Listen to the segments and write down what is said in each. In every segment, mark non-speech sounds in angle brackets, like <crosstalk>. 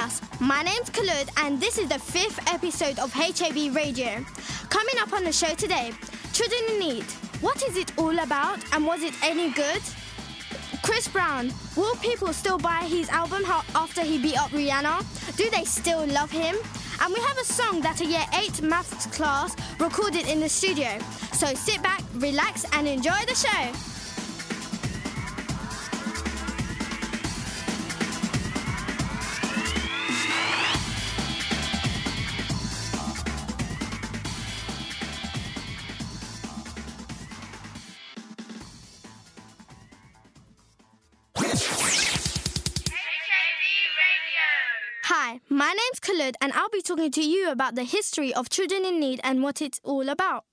us. My name's Khalid, and this is the fifth episode of HAB Radio. Coming up on the show today, Children in Need. What is it all about, and was it any good? Chris Brown. Will people still buy his album after he beat up Rihanna? Do they still love him? And we have a song that a year 8 maths class recorded in the studio. So sit back, relax, and enjoy the show. Hi, my name's Khalid, and I'll be talking to you about the history of Children in Need and what it's all about.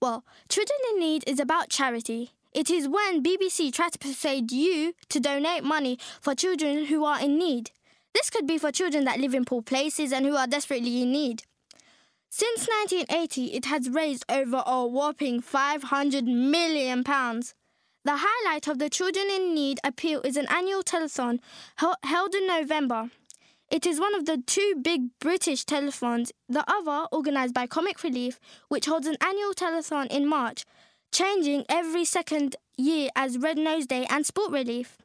Well, Children in Need is about charity. It is when BBC tries to persuade you to donate money for children who are in need. This could be for children that live in poor places and who are desperately in need. Since 1980, it has raised over a whopping 500 million pounds. The highlight of the Children in Need appeal is an annual telethon held in November. It is one of the two big British telethons, the other organised by Comic Relief, which holds an annual telethon in March, changing every second year as Red Nose Day and Sport Relief.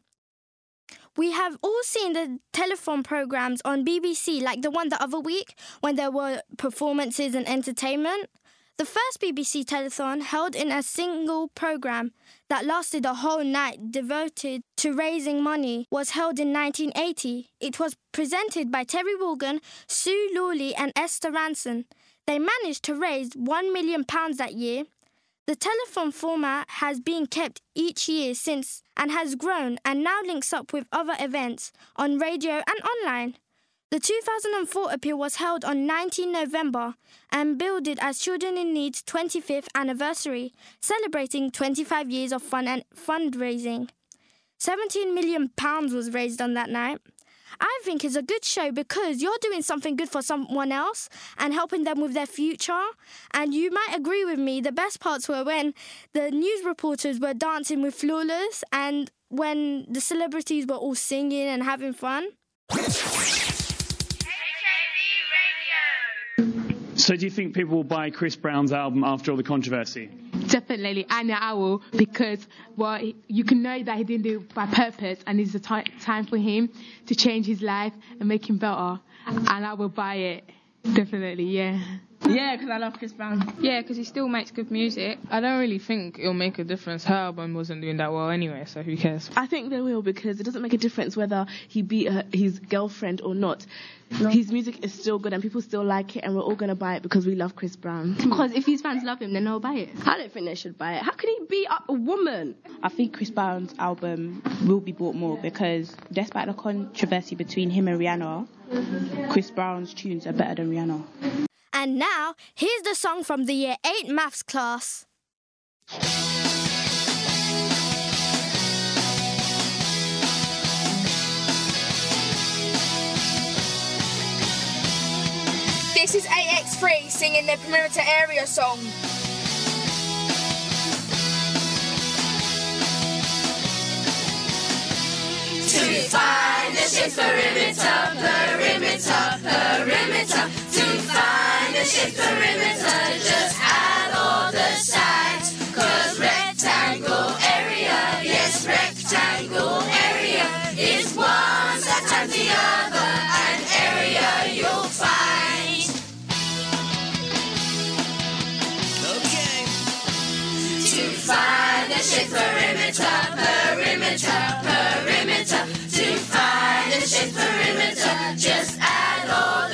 We have all seen the telethon programs on BBC, like the one the other week when there were performances and entertainment. The first BBC telethon held in a single program that lasted a whole night devoted to raising money was held in 1980. It was presented by Terry Wogan, Sue Lawley and Esther Rantzen. They managed to raise 1 million pounds that year. The telethon format has been kept each year since and has grown and now links up with other events on radio and online. The 2004 appeal was held on 19 November and billed as Children in Need's 25th anniversary, celebrating 25 years of fun and fundraising. 17 million pounds was raised on that night. I think it's a good show because you're doing something good for someone else and helping them with their future. And you might agree with me, the best parts were when the news reporters were dancing with Flawless and when the celebrities were all singing and having fun. So, do you think people will buy Chris Brown's album after all the controversy? Definitely, and I will because well, you can know that he didn't do it by purpose, and it's a time for him to change his life and make him better. And I will buy it. Definitely, yeah. Yeah, because I love Chris Brown. Yeah, because he still makes good music. I don't really think it'll make a difference. Her album wasn't doing that well anyway, so who cares? I think they will because it doesn't make a difference whether he beat her, his girlfriend or not. His music is still good and people still like it, and we're all gonna buy it because we love Chris Brown. <laughs> Because if his fans love him, then they'll buy it. I don't think they should buy it. How can he beat up a woman? I think Chris Brown's album will be bought more because despite the controversy between him and Rihanna, Chris Brown's tunes are better than Rihanna. And now, here's the song from the year 8 maths class. This is AX3 singing the Perimeter Area song. To find the ship's perimeter, perimeter, perimeter ship's perimeter, just add all the sides. Cause rectangle area, yes, rectangle area is one side times the other, an area you'll find. Okay. To find the ship's perimeter, perimeter, perimeter. To find the ship's perimeter, just add all the